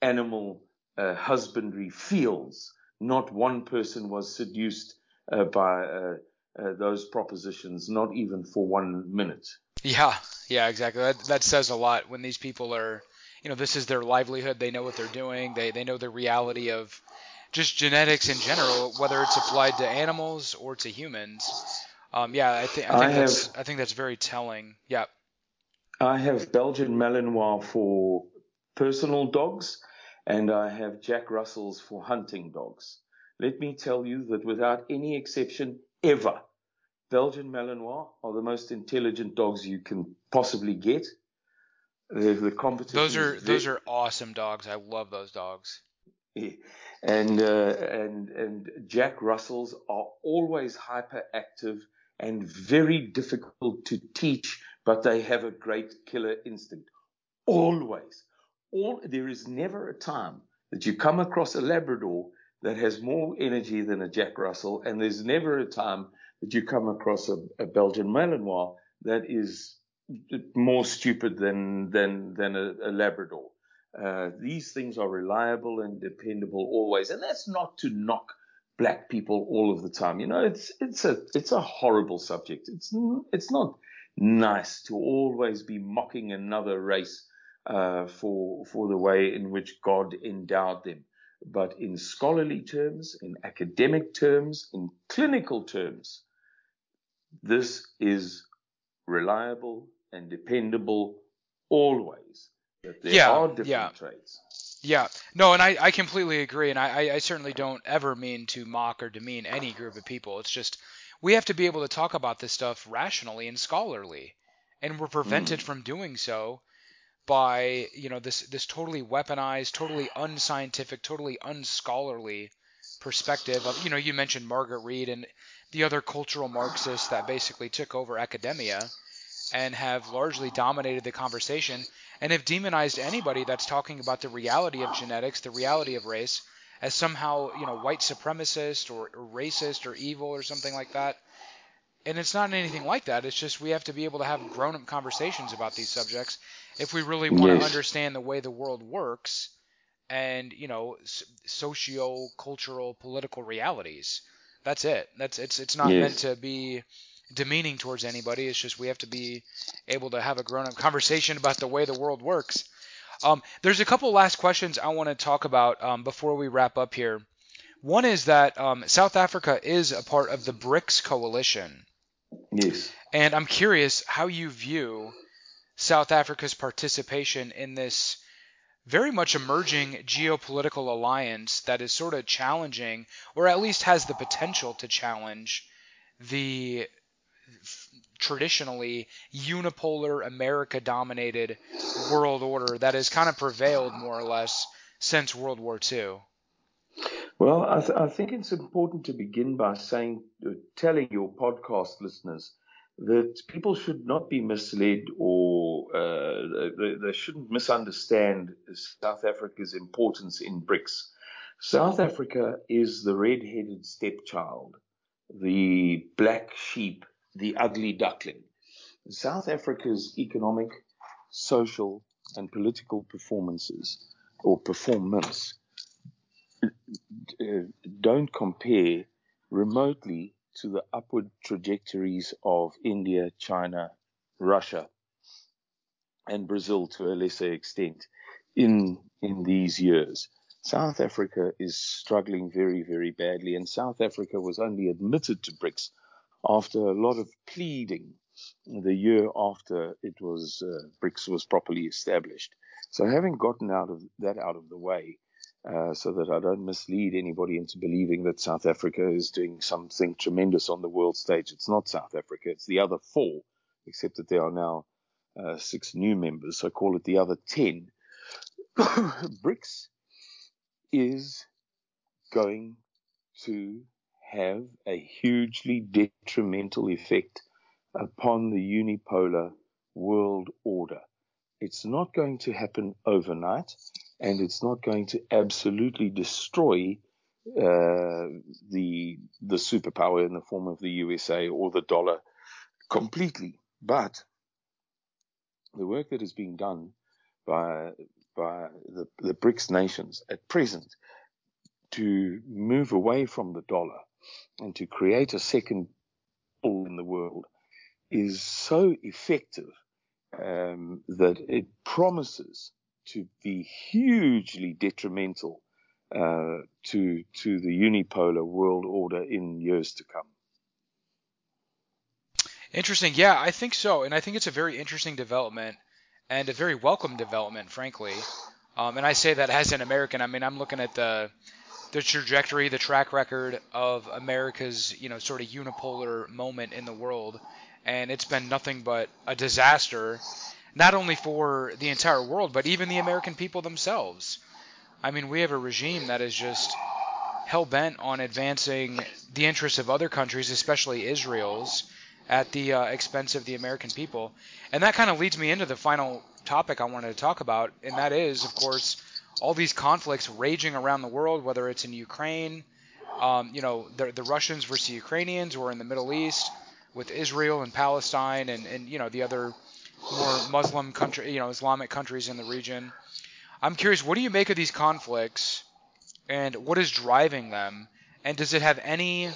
animal uh, husbandry fields, not one person was seduced uh, by uh, uh, those propositions, not even for one minute. Yeah, yeah, exactly. That that says a lot when these people are, you know, this is their livelihood. They know what they're doing. They they know the reality of just genetics in general, whether it's applied to animals or to humans. Um, yeah, I, th- I think I that's have, I think that's very telling. Yeah. I have Belgian Malinois for personal dogs, and I have Jack Russells for hunting dogs. Let me tell you that without any exception, ever, Belgian Malinois are the most intelligent dogs you can possibly get. The, the competition. Those are those are awesome dogs. I love those dogs. Yeah. And uh, and and Jack Russells are always hyperactive and very difficult to teach, but they have a great killer instinct. Always. All, there is never a time that you come across a Labrador that has more energy than a Jack Russell, and there's never a time that you come across a, a Belgian Malinois that is more stupid than than than a, a Labrador. Uh, these things are reliable and dependable always, and that's not to knock black people all of the time. You know, it's it's a it's a horrible subject. It's it's not nice to always be mocking another race uh, for for the way in which God endowed them. But in scholarly terms, in academic terms, in clinical terms, this is reliable and dependable always. That there yeah, are different yeah. traits. Yeah, no, and I, I completely agree, and I, I certainly don't ever mean to mock or demean any group of people. It's just we have to be able to talk about this stuff rationally and scholarly, and we're prevented mm. from doing so by you know this this totally weaponized, totally unscientific, totally unscholarly perspective of you know you mentioned Margaret Reed and the other cultural Marxists that basically took over academia and have largely dominated the conversation and have demonized anybody that's talking about the reality of genetics, the reality of race, as somehow you know white supremacist or, or racist or evil or something like that. And it's not anything like that. It's just we have to be able to have grown-up conversations about these subjects if we really want yes. to understand the way the world works and you know socio cultural political realities that's it that's it's it's not yes. meant to be demeaning towards anybody. It's just we have to be able to have a grown-up conversation about the way the world works. Um, there's a couple last questions I want to talk about um, before we wrap up here. One is that um, South Africa is a part of the BRICS coalition. Yes. And I'm curious how you view South Africa's participation in this very much emerging geopolitical alliance that is sort of challenging, or at least has the potential to challenge, the traditionally unipolar America dominated world order that has kind of prevailed more or less since World War II? Well, I, th- I think it's important to begin by saying, uh, telling your podcast listeners that people should not be misled or uh, they, they, shouldn't misunderstand South Africa's importance in BRICS. South Africa is the red headed stepchild, the black sheep the ugly duckling. South Africa's economic, social, and political performances or performance uh, don't compare remotely to the upward trajectories of India, China, Russia, and Brazil to a lesser extent in in these years. South Africa is struggling very, very badly, and South Africa was only admitted to BRICS after a lot of pleading the year after it was uh, BRICS was properly established. So having gotten out of that out of the way, uh, so that I don't mislead anybody into believing that South Africa is doing something tremendous on the world stage. It's not South Africa. It's the other four, except that there are now uh, six new members. So I call it the other ten. BRICS is going to have a hugely detrimental effect upon the unipolar world order. It's not going to happen overnight, and it's not going to absolutely destroy uh, the the superpower in the form of the USA or the dollar completely. But the work that is being done by by the, the BRICS nations at present to move away from the dollar and to create a second in the world is so effective um, that it promises to be hugely detrimental uh, to to the unipolar world order in years to come. Interesting. Yeah, I think so, and I think it's a very interesting development and a very welcome development, frankly. Um, and I say that as an American. I mean, I'm looking at the the trajectory, the track record of America's, you know, sort of unipolar moment in the world, and it's been nothing but a disaster, not only for the entire world, but even the American people themselves. I mean, we have a regime that is just hell bent on advancing the interests of other countries, especially Israel's, at the uh, expense of the American people. And that kind of leads me into the final topic I wanted to talk about, and that is, of course, all these conflicts raging around the world, whether it's in Ukraine, um, you know, the, the Russians versus the Ukrainians, or in the Middle East with Israel and Palestine, and, and you know the other more Muslim country, you know, Islamic countries in the region. I'm curious, what do you make of these conflicts, and what is driving them, and does it have any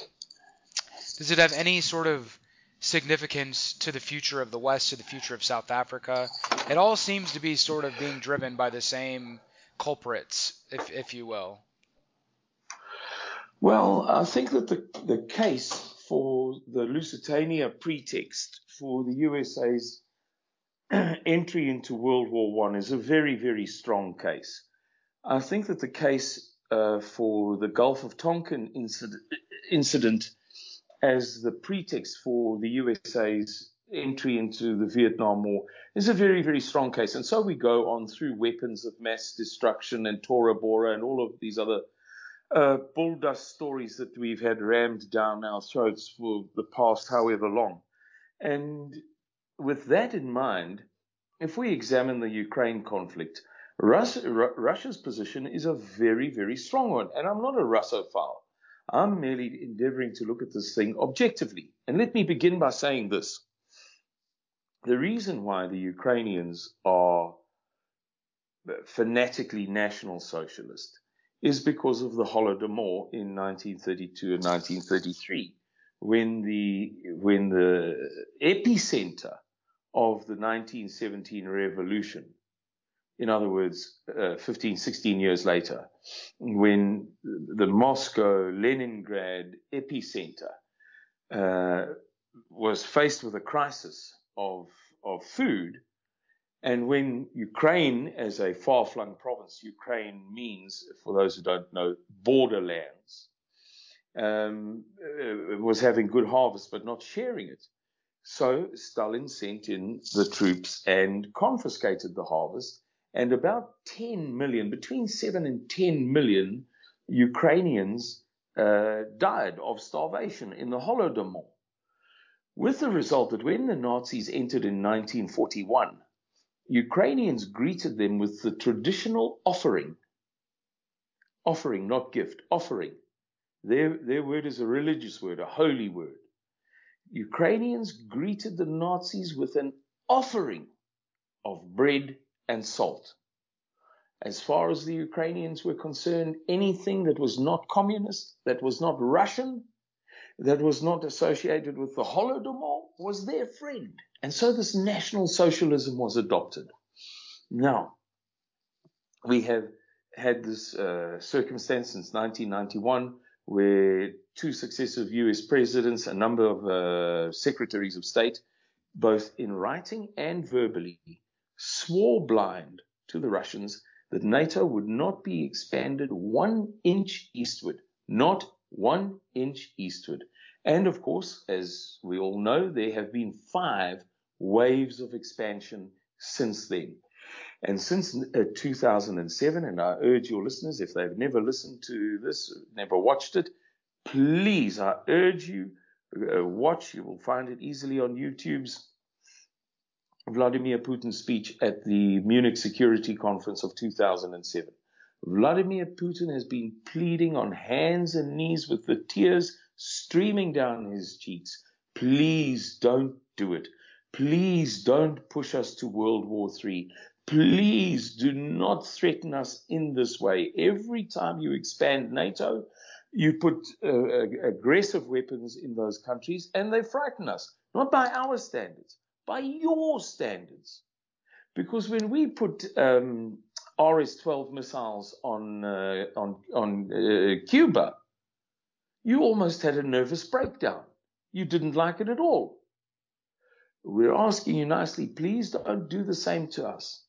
does it have any sort of significance to the future of the West, to the future of South Africa? It all seems to be sort of being driven by the same culprits, if if you will. Well, I think that the the case for the Lusitania pretext for the USA's entry into World War One is a very, very strong case. I think that the case uh, for the Gulf of Tonkin incident, incident as the pretext for the USA's entry into the Vietnam War is a very, very strong case. And so we go on through weapons of mass destruction and Tora Bora and all of these other uh, bull dust stories that we've had rammed down our throats for the past however long. And with that in mind, if we examine the Ukraine conflict, Russia, Russia's position is a very, very strong one. And I'm not a Russophile. I'm merely endeavoring to look at this thing objectively. And let me begin by saying this. The reason why the Ukrainians are fanatically national socialist is because of the Holodomor in 1932 and 1933, when the when the epicenter of the 1917 revolution, in other words, uh, 15, 16 years later, when the Moscow Leningrad epicenter uh, was faced with a crisis of of food and when Ukraine, as a far flung province, Ukraine means, for those who don't know, borderlands, um, uh, was having good harvest but not sharing it. So Stalin sent in the troops and confiscated the harvest, and about 10 million, between 7 and 10 million Ukrainians uh, died of starvation in the Holodomor. With the result that when the Nazis entered in 1941, Ukrainians greeted them with the traditional offering. Offering, not gift, offering. Their, their word is a religious word, a holy word. Ukrainians greeted the Nazis with an offering of bread and salt. As far as the Ukrainians were concerned, anything that was not communist, that was not Russian, that was not associated with the Holodomor was their friend. And so this National Socialism was adopted. Now, we have had this uh, circumstance since 1991 where two successive US presidents, a number of uh, secretaries of state, both in writing and verbally, swore blind to the Russians that NATO would not be expanded one inch eastward, not one inch eastward. And of course, as we all know, there have been five waves of expansion since then. And since uh, 2007, and I urge your listeners, if they've never listened to this, never watched it, please, I urge you, uh, watch. You will find it easily on YouTube's Vladimir Putin speech at the Munich Security Conference of 2007. Vladimir Putin has been pleading on hands and knees with the tears streaming down his cheeks. Please don't do it. Please don't push us to World War III. please do not threaten us in this way. Every time you expand NATO, you put uh, aggressive weapons in those countries and they frighten us, not by our standards, by your standards. Because when we put um, RS-12 missiles on uh, on on uh, Cuba, you almost had a nervous breakdown. You didn't like it at all. We're asking you nicely, please don't do the same to us.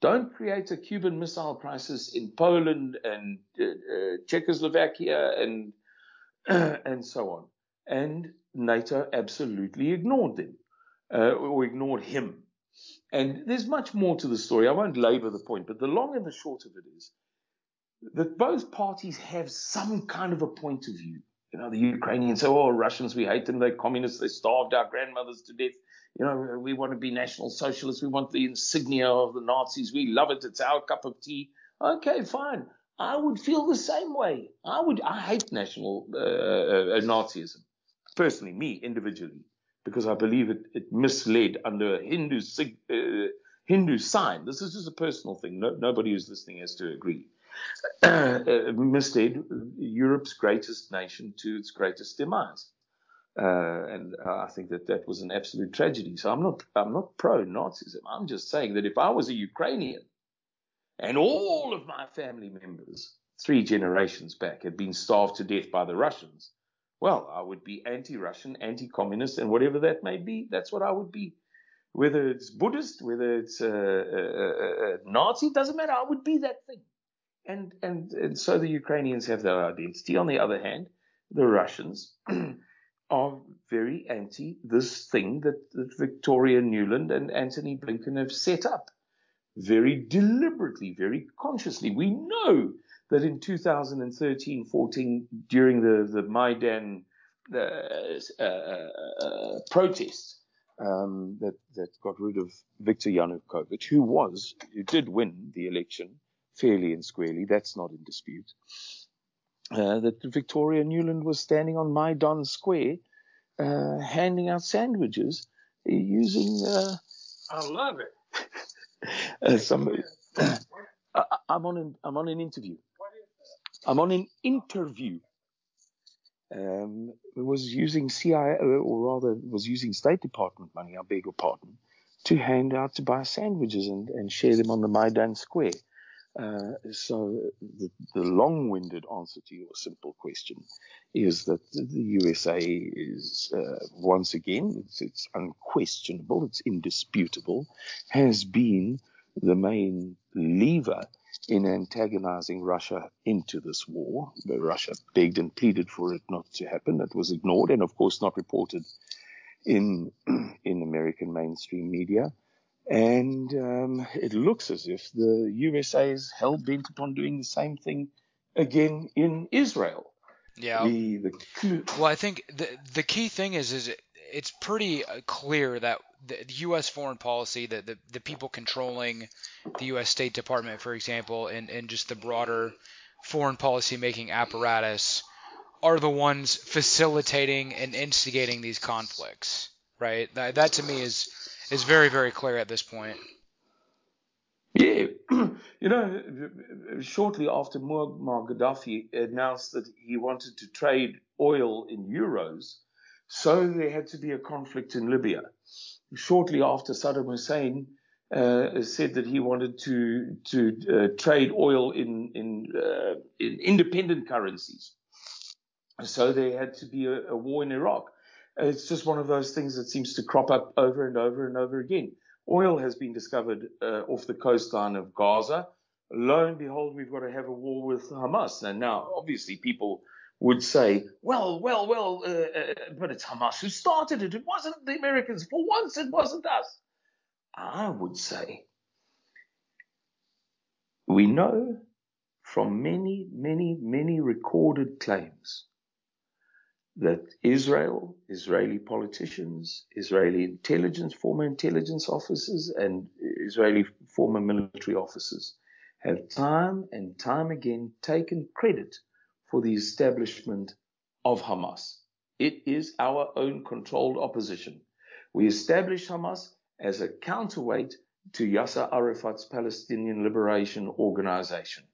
Don't create a Cuban missile crisis in Poland and uh, uh, Czechoslovakia and and so on. And NATO absolutely ignored them uh, or ignored him. And there's much more to the story. I won't labor the point, but the long and the short of it is that both parties have some kind of a point of view. You know, the Ukrainians say, oh, Russians, we hate them. They're communists. They starved our grandmothers to death. You know, we want to be national socialists. We want the insignia of the Nazis. We love it. It's our cup of tea. Okay, fine. I would feel the same way. I would. I hate national uh, uh, Nazism, personally, me individually, because I believe it, it misled under a Hindu uh, Hindu sign. This is just a personal thing. No, nobody who's listening has to agree. Uh, misled Europe's greatest nation to its greatest demise. Uh, and I think that that was an absolute tragedy. So I'm not, I'm not pro Nazism. I'm just saying that if I was a Ukrainian and all of my family members, three generations back, had been starved to death by the Russians, well, I would be anti-Russian, anti-communist, and whatever that may be, that's what I would be. Whether it's Buddhist, whether it's a, a, a Nazi, doesn't matter. I would be that thing. And, and, and so the Ukrainians have their identity. On the other hand, the Russians are very anti this thing that, that Victoria Nuland and Antony Blinken have set up. Very deliberately, very consciously. We know that in 2013 14, during the, the Maidan uh, uh, uh, protests, um, that, that got rid of Viktor Yanukovych, who was, who did win the election fairly and squarely. That's not in dispute uh, that Victoria Nuland was standing on Maidan Square uh, handing out sandwiches using. Uh, I love it. uh, somebody, I, am on an I'm on an interview. I'm on an interview. Um, was using CIA, or rather, was using State Department money. I beg your pardon, to hand out to buy sandwiches and, and share them on the Maidan Square. Uh, so the, the, long-winded answer to your simple question is that the USA is uh, once again it's, it's, unquestionable, it's indisputable, has been the main lever in antagonizing Russia into this war. Russia begged and pleaded for it not to happen. It was ignored and, of course, not reported in in American mainstream media. And um, it looks as if the USA is hell bent upon doing the same thing again in Israel. Yeah. The, the... well, I think the the key thing is is it's pretty uh, clear that the U.S. foreign policy, that the, the people controlling the U.S. State Department, for example, and, and just the broader foreign policy making apparatus, are the ones facilitating and instigating these conflicts. Right. That, that to me is is very, very clear at this point. Yeah, you know, shortly after Muammar Gaddafi announced that he wanted to trade oil in euros, so there had to be a conflict in Libya. Shortly after Saddam Hussein uh, said that he wanted to to uh, trade oil in in, uh, in independent currencies, so there had to be a, a war in Iraq. It's just one of those things that seems to crop up over and over and over again. Oil has been discovered uh, off the coastline of Gaza. Lo and behold, we've got to have a war with Hamas. And now, obviously, people would say, well, well, well, uh, uh, but it's Hamas who started it. It wasn't the Americans. For once, it wasn't us. I would say, we know from many, many, many recorded claims that Israel, Israeli politicians, Israeli intelligence, former intelligence officers, and Israeli former military officers have time and time again taken credit for the establishment of Hamas. It is our own controlled opposition. We established Hamas as a counterweight to Yasser Arafat's Palestinian Liberation Organization.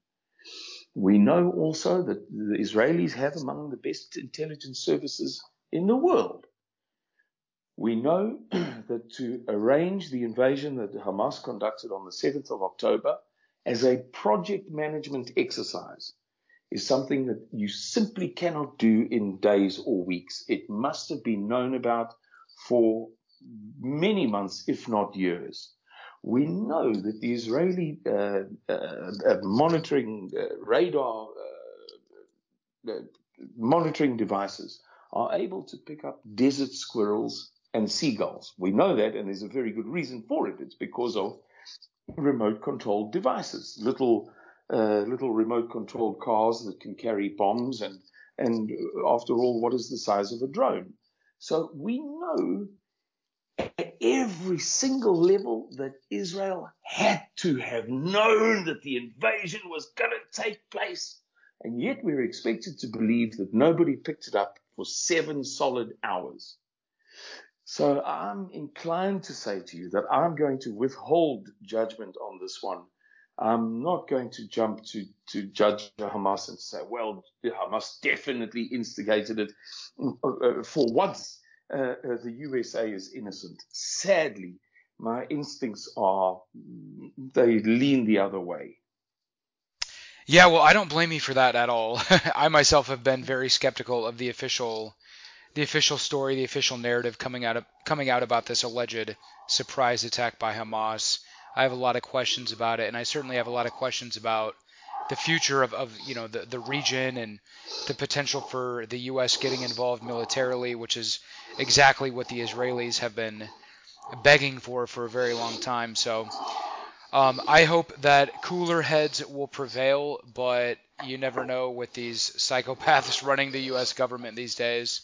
We know also that the Israelis have among the best intelligence services in the world. We know that to arrange the invasion that Hamas conducted on the 7th of October as a project management exercise is something that you simply cannot do in days or weeks. It must have been known about for many months, if not years. We know that the Israeli uh, uh, uh monitoring uh, radar uh, uh, monitoring devices are able to pick up desert squirrels and seagulls. We know that, and there's a very good reason for it. It's because of remote controlled devices, little uh, little remote controlled cars that can carry bombs, and and after all, what is the size of a drone? So we know at every single level that Israel had to have known that the invasion was going to take place. And yet we're expected to believe that nobody picked it up for seven solid hours. So I'm inclined to say to you that I'm going to withhold judgment on this one. I'm not going to jump to, to judge Hamas and say, well, Hamas definitely instigated it. Uh, uh, for once, uh, uh, the USA is innocent. Sadly, my instincts are, they lean the other way. Yeah, well, I don't blame you for that at all. I myself have been very skeptical of the official the official story, the official narrative coming out of, coming out about this alleged surprise attack by Hamas. I have a lot of questions about it, and I certainly have a lot of questions about the future of, of you know the, the region and the potential for the U.S. getting involved militarily, which is exactly what the Israelis have been begging for for a very long time. So um, I hope that cooler heads will prevail, but you never know with these psychopaths running the U.S. government these days.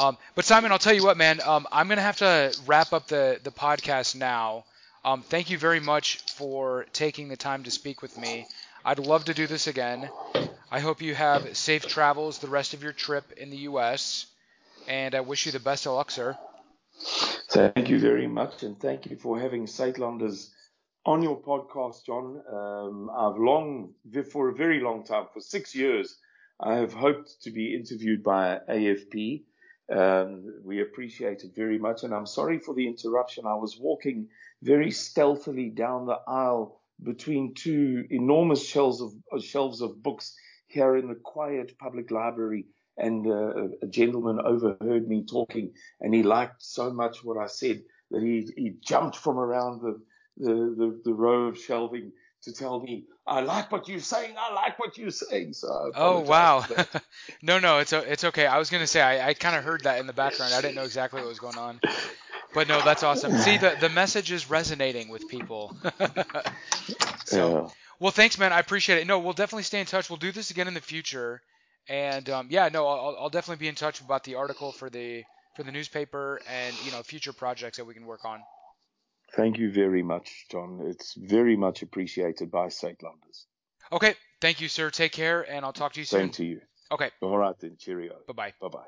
Um, but Simon, I'll tell you what, man. Um, I'm gonna have to wrap up the the podcast now. Um, thank you very much for taking the time to speak with me. I'd love to do this again. I hope you have safe travels the rest of your trip in the U.S. And I wish you the best of luck, sir. Thank you very much, and thank you for having Suidlanders on your podcast, John. Um, I've long, for a very long time, for six years, I have hoped to be interviewed by AFP. Um, we appreciate it very much, and I'm sorry for the interruption. I was walking very stealthily down the aisle between two enormous shelves of uh, shelves of books here in the quiet public library, and uh, a gentleman overheard me talking, and he liked so much what I said that he, he jumped from around the the, the, the row of shelving to tell me, I like what you're saying. I like what you're saying. So oh wow, no no it's it's okay. I was gonna say I, I kind of heard that in the background. I didn't know exactly what was going on, but no, that's awesome. See the the message is resonating with people. so yeah. well, thanks man. I appreciate it. No, we'll definitely stay in touch. We'll do this again in the future. And um, yeah, no, I'll, I'll definitely be in touch about the article for the for the newspaper and you know future projects that we can work on. Thank you very much, John. It's very much appreciated by Suidlanders. Okay. Thank you, sir. Take care, and I'll talk to you soon. Same to you. Okay. All right then. Cheerio. Bye bye. Bye bye.